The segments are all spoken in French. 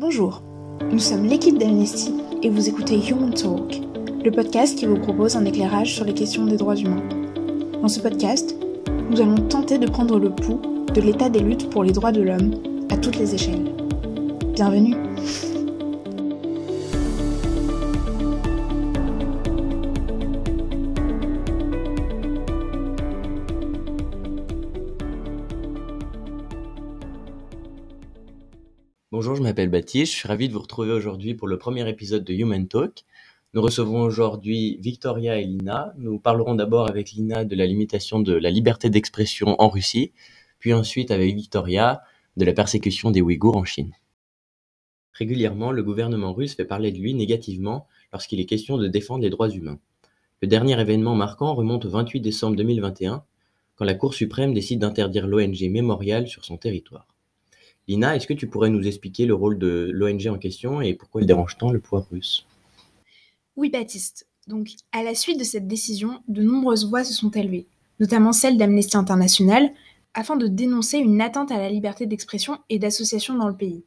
Bonjour, nous sommes l'équipe d'Amnesty et vous écoutez Human Talk, le podcast qui vous propose un éclairage sur les questions des droits humains. Dans ce podcast, nous allons tenter de prendre le pouls de l'état des luttes pour les droits de l'homme à toutes les échelles. Bienvenue Bonjour, je m'appelle Baptiste, je suis ravi de vous retrouver aujourd'hui pour le premier épisode de Human Talk. Nous recevons aujourd'hui Victoria et Lina. Nous parlerons d'abord avec Lina de la limitation de la liberté d'expression en Russie, puis ensuite avec Victoria de la persécution des Ouïghours en Chine. Régulièrement, le gouvernement russe fait parler de lui négativement lorsqu'il est question de défendre les droits humains. Le dernier événement marquant remonte au 28 décembre 2021, quand la Cour suprême décide d'interdire l'ONG Mémorial sur son territoire. Lina, est-ce que tu pourrais nous expliquer le rôle de l'ONG en question et pourquoi il dérange tant le pouvoir russe? Oui, Baptiste. Donc, à la suite de cette décision, de nombreuses voix se sont élevées, notamment celle d'Amnesty International, afin de dénoncer une atteinte à la liberté d'expression et d'association dans le pays.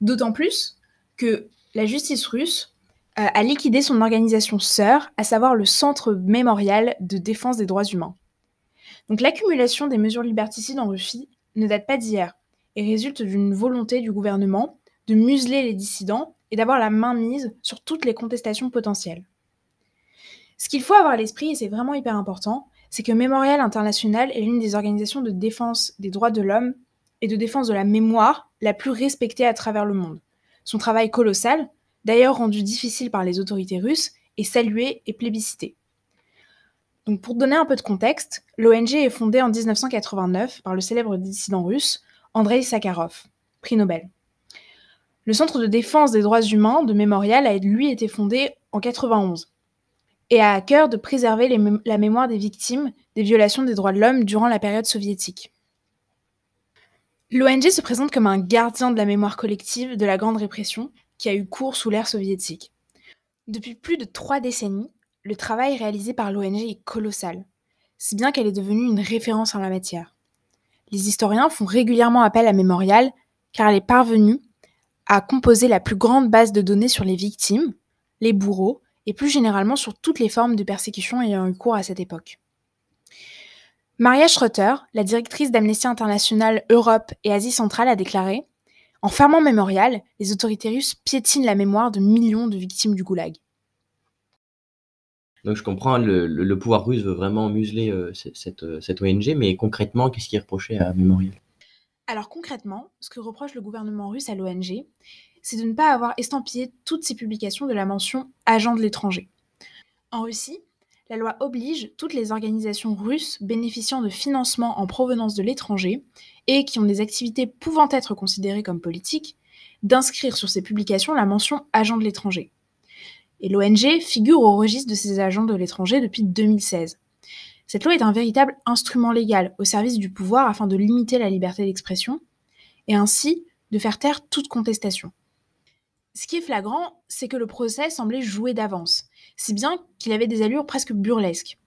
D'autant plus que la justice russe euh, a liquidé son organisation sœur, à savoir le Centre mémorial de défense des droits humains. Donc l'accumulation des mesures liberticides en Russie ne date pas d'hier et résulte d'une volonté du gouvernement de museler les dissidents et d'avoir la main mise sur toutes les contestations potentielles. Ce qu'il faut avoir à l'esprit, et c'est vraiment hyper important, c'est que Mémorial International est l'une des organisations de défense des droits de l'homme et de défense de la mémoire la plus respectée à travers le monde. Son travail colossal, d'ailleurs rendu difficile par les autorités russes, est salué et plébiscité. Donc pour donner un peu de contexte, l'ONG est fondée en 1989 par le célèbre dissident russe Andrei Sakharov, prix Nobel. Le Centre de défense des droits humains de Mémorial a lui été fondé en 91 et a à cœur de préserver la mémoire des victimes des violations des droits de l'homme durant la période soviétique. L'ONG se présente comme un gardien de la mémoire collective de la Grande Répression qui a eu cours sous l'ère soviétique. Depuis plus de trois décennies, le travail réalisé par l'ONG est colossal, si bien qu'elle est devenue une référence en la matière les historiens font régulièrement appel à Mémorial car elle est parvenue à composer la plus grande base de données sur les victimes, les bourreaux et plus généralement sur toutes les formes de persécution ayant eu cours à cette époque. Maria Schroeter, la directrice d'Amnesty International Europe et Asie centrale, a déclaré En fermant Mémorial, les autorités russes piétinent la mémoire de millions de victimes du goulag. Donc je comprends, le, pouvoir russe veut vraiment museler euh, cette, euh, ONG, mais concrètement, qu'est-ce qui est reproché à Memorial? Alors concrètement, ce que reproche le gouvernement russe à l'ONG, c'est de ne pas avoir estampillé toutes ses publications de la mention agent de l'étranger. En Russie, la loi oblige toutes les organisations russes bénéficiant de financement en provenance de l'étranger et qui ont des activités pouvant être considérées comme politiques d'inscrire sur ces publications la mention agent de l'étranger et l'ONG figure au registre de ces agents de l'étranger depuis 2016. Cette loi est un véritable instrument légal au service du pouvoir afin de limiter la liberté d'expression et ainsi de faire taire toute contestation. Ce qui est flagrant, c'est que le procès semblait joué d'avance, si bien qu'il avait des allures presque burlesques.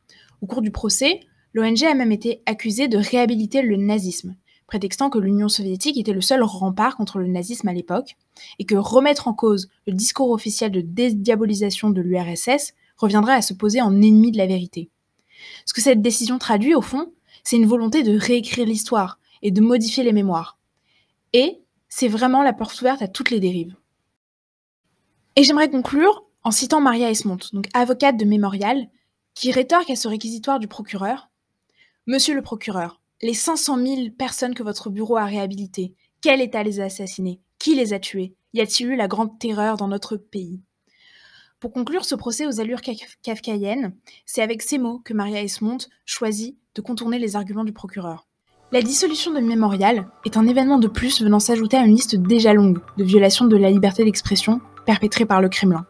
Au cours du procès, l'ONG a même été accusée de réhabiliter le nazisme, prétextant que l'Union soviétique était le seul rempart contre le nazisme à l'époque, et que remettre en cause le discours officiel de dédiabolisation de l'URSS reviendrait à se poser en ennemi de la vérité. Ce que cette décision traduit, au fond, c'est une volonté de réécrire l'histoire et de modifier les mémoires. Et c'est vraiment la porte ouverte à toutes les dérives. Et j'aimerais conclure en citant Maria Esmont, donc avocate de Mémorial, qui rétorque à ce réquisitoire du procureur Monsieur le procureur, les 500 000 personnes que votre bureau a réhabilitées, quel État les a assassinées Qui les a tuées Y a-t-il eu la grande terreur dans notre pays? Pour conclure ce procès aux allures kafkaïennes, c'est avec ces mots que Maria Esmont choisit de contourner les arguments du procureur. La dissolution de Mémorial est un événement de plus venant s'ajouter à une liste déjà longue de violations de la liberté d'expression perpétrées par le Kremlin.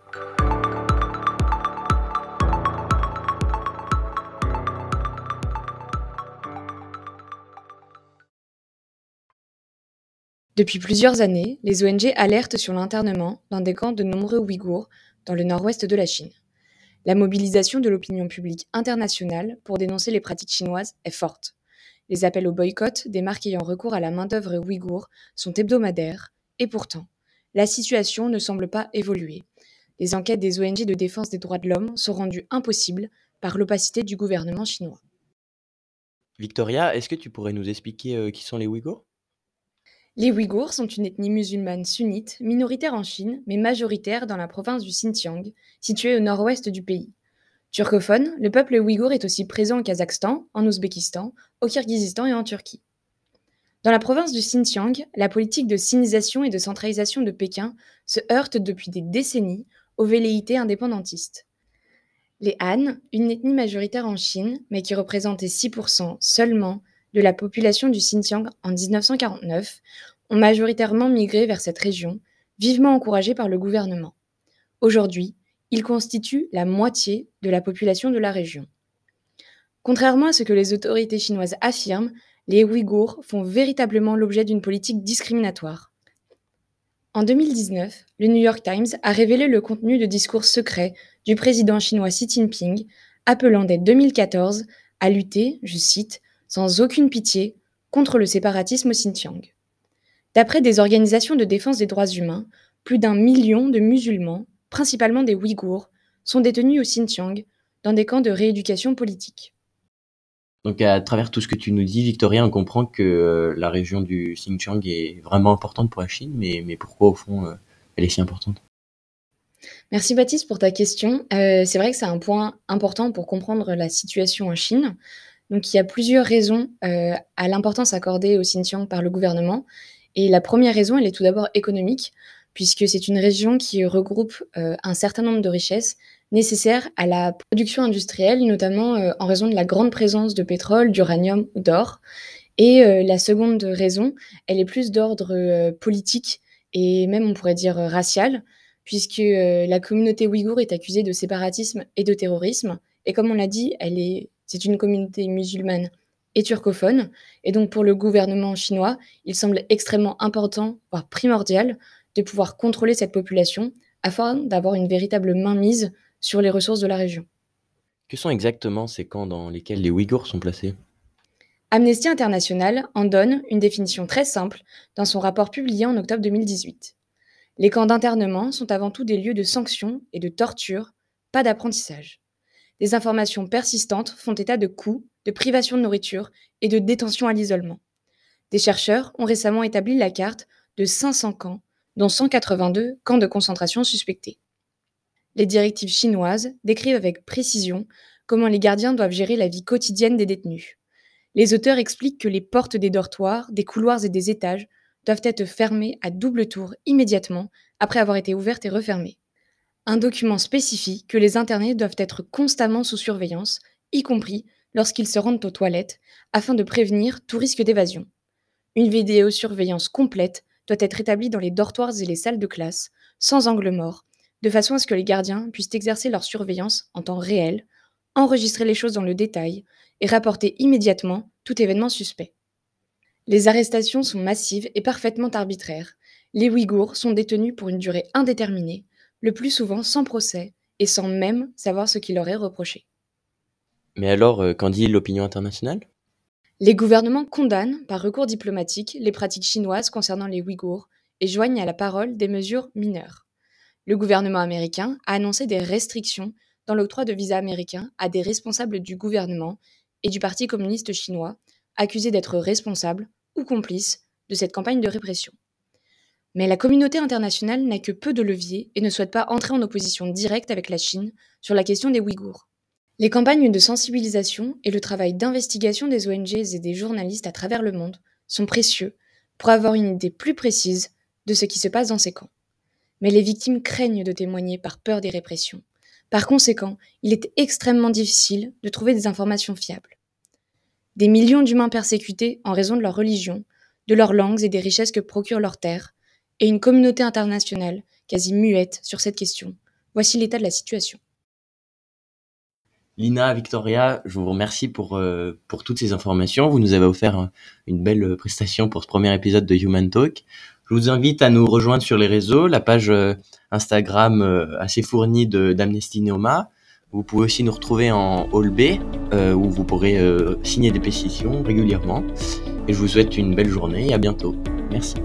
Depuis plusieurs années, les ONG alertent sur l'internement dans des camps de nombreux Ouïghours dans le nord-ouest de la Chine. La mobilisation de l'opinion publique internationale pour dénoncer les pratiques chinoises est forte. Les appels au boycott des marques ayant recours à la main-d'œuvre ouïghour sont hebdomadaires, et pourtant, la situation ne semble pas évoluer. Les enquêtes des ONG de défense des droits de l'homme sont rendues impossibles par l'opacité du gouvernement chinois. Victoria, est-ce que tu pourrais nous expliquer euh, qui sont les Ouïghours? Les Ouïghours sont une ethnie musulmane sunnite, minoritaire en Chine, mais majoritaire dans la province du Xinjiang, située au nord-ouest du pays. Turcophone, le peuple ouïghour est aussi présent au Kazakhstan, en Ouzbékistan, au Kirghizistan et en Turquie. Dans la province du Xinjiang, la politique de sinisation et de centralisation de Pékin se heurte depuis des décennies aux velléités indépendantistes. Les Han, une ethnie majoritaire en Chine, mais qui représentait 6% seulement de la population du Xinjiang en 1949, ont majoritairement migré vers cette région, vivement encouragés par le gouvernement. Aujourd'hui, ils constituent la moitié de la population de la région. Contrairement à ce que les autorités chinoises affirment, les Ouïghours font véritablement l'objet d'une politique discriminatoire. En 2019, le New York Times a révélé le contenu de discours secrets du président chinois Xi Jinping, appelant dès 2014 à lutter, je cite, sans aucune pitié contre le séparatisme au Xinjiang. D'après des organisations de défense des droits humains, plus d'un million de musulmans, principalement des Ouïghours, sont détenus au Xinjiang dans des camps de rééducation politique. Donc à travers tout ce que tu nous dis, Victoria, on comprend que euh, la région du Xinjiang est vraiment importante pour la Chine, mais, mais pourquoi au fond euh, elle est si importante? Merci Baptiste pour ta question. Euh, c'est vrai que c'est un point important pour comprendre la situation en Chine. Donc il y a plusieurs raisons à l'importance accordée au Xinjiang par le gouvernement. Et la première raison, elle est tout d'abord économique, puisque c'est une région qui regroupe un certain nombre de richesses nécessaires à la production industrielle, notamment euh, en raison de la grande présence de pétrole, d'uranium ou d'or. Et euh, la seconde raison, elle est plus d'ordre euh, politique et même on pourrait dire racial, puisque la communauté ouïghour est accusée de séparatisme et de terrorisme. Et comme on l'a dit, elle est, c'est une communauté musulmane et turcophone. Et donc pour le gouvernement chinois, il semble extrêmement important, voire primordial, de pouvoir contrôler cette population afin d'avoir une véritable mainmise sur les ressources de la région. Que sont exactement ces camps dans lesquels les Ouïghours sont placés? Amnesty International en donne une définition très simple dans son rapport publié en octobre 2018. Les camps d'internement sont avant tout des lieux de sanctions et de torture, pas d'apprentissage. Des informations persistantes font état de coups, de privation de nourriture et de détention à l'isolement. Des chercheurs ont récemment établi la carte de 500 camps, dont 182 camps de concentration suspectés. Les directives chinoises décrivent avec précision comment les gardiens doivent gérer la vie quotidienne des détenus. Les auteurs expliquent que les portes des dortoirs, des couloirs et des étages doivent être fermées à double tour immédiatement après avoir été ouvertes et refermées. Un document spécifie que les internés doivent être constamment sous surveillance, y compris lorsqu'ils se rendent aux toilettes, afin de prévenir tout risque d'évasion. Une vidéosurveillance complète doit être établie dans les dortoirs et les salles de classe, sans angle mort, de façon à ce que les gardiens puissent exercer leur surveillance en temps réel, enregistrer les choses dans le détail et rapporter immédiatement tout événement suspect. Les arrestations sont massives et parfaitement arbitraires. Les Ouïghours sont détenus pour une durée indéterminée, le plus souvent sans procès et sans même savoir ce qui leur est reproché. Mais alors, euh, qu'en dit l'opinion internationale? Les gouvernements condamnent, par recours diplomatique, les pratiques chinoises concernant les Ouïghours et joignent à la parole des mesures mineures le gouvernement américain a annoncé des restrictions dans l'octroi de visas américains à des responsables du gouvernement et du Parti communiste chinois, accusés d'être responsables ou complices de cette campagne de répression. Mais la communauté internationale n'a que peu de leviers et ne souhaite pas entrer en opposition directe avec la Chine sur la question des Ouïghours. Les campagnes de sensibilisation et le travail d'investigation des ONG et des journalistes à travers le monde sont précieux pour avoir une idée plus précise de ce qui se passe dans ces camps mais les victimes craignent de témoigner par peur des répressions. Par conséquent, il est extrêmement difficile de trouver des informations fiables. Des millions d'humains persécutés en raison de leur religion, de leurs langues et des richesses que procurent leurs terres, et une communauté internationale quasi muette sur cette question. Voici l'état de la situation. Lina, Victoria, je vous remercie pour, euh, toutes ces informations. Vous nous avez offert une belle prestation pour ce premier épisode de Human Talk. Je vous invite à nous rejoindre sur les réseaux, la page euh, Instagram euh, assez fournie d'Amnesty Neoma. Vous pouvez aussi nous retrouver en Hall B, euh, où vous pourrez signer des pétitions régulièrement. Et je vous souhaite une belle journée et à bientôt. Merci.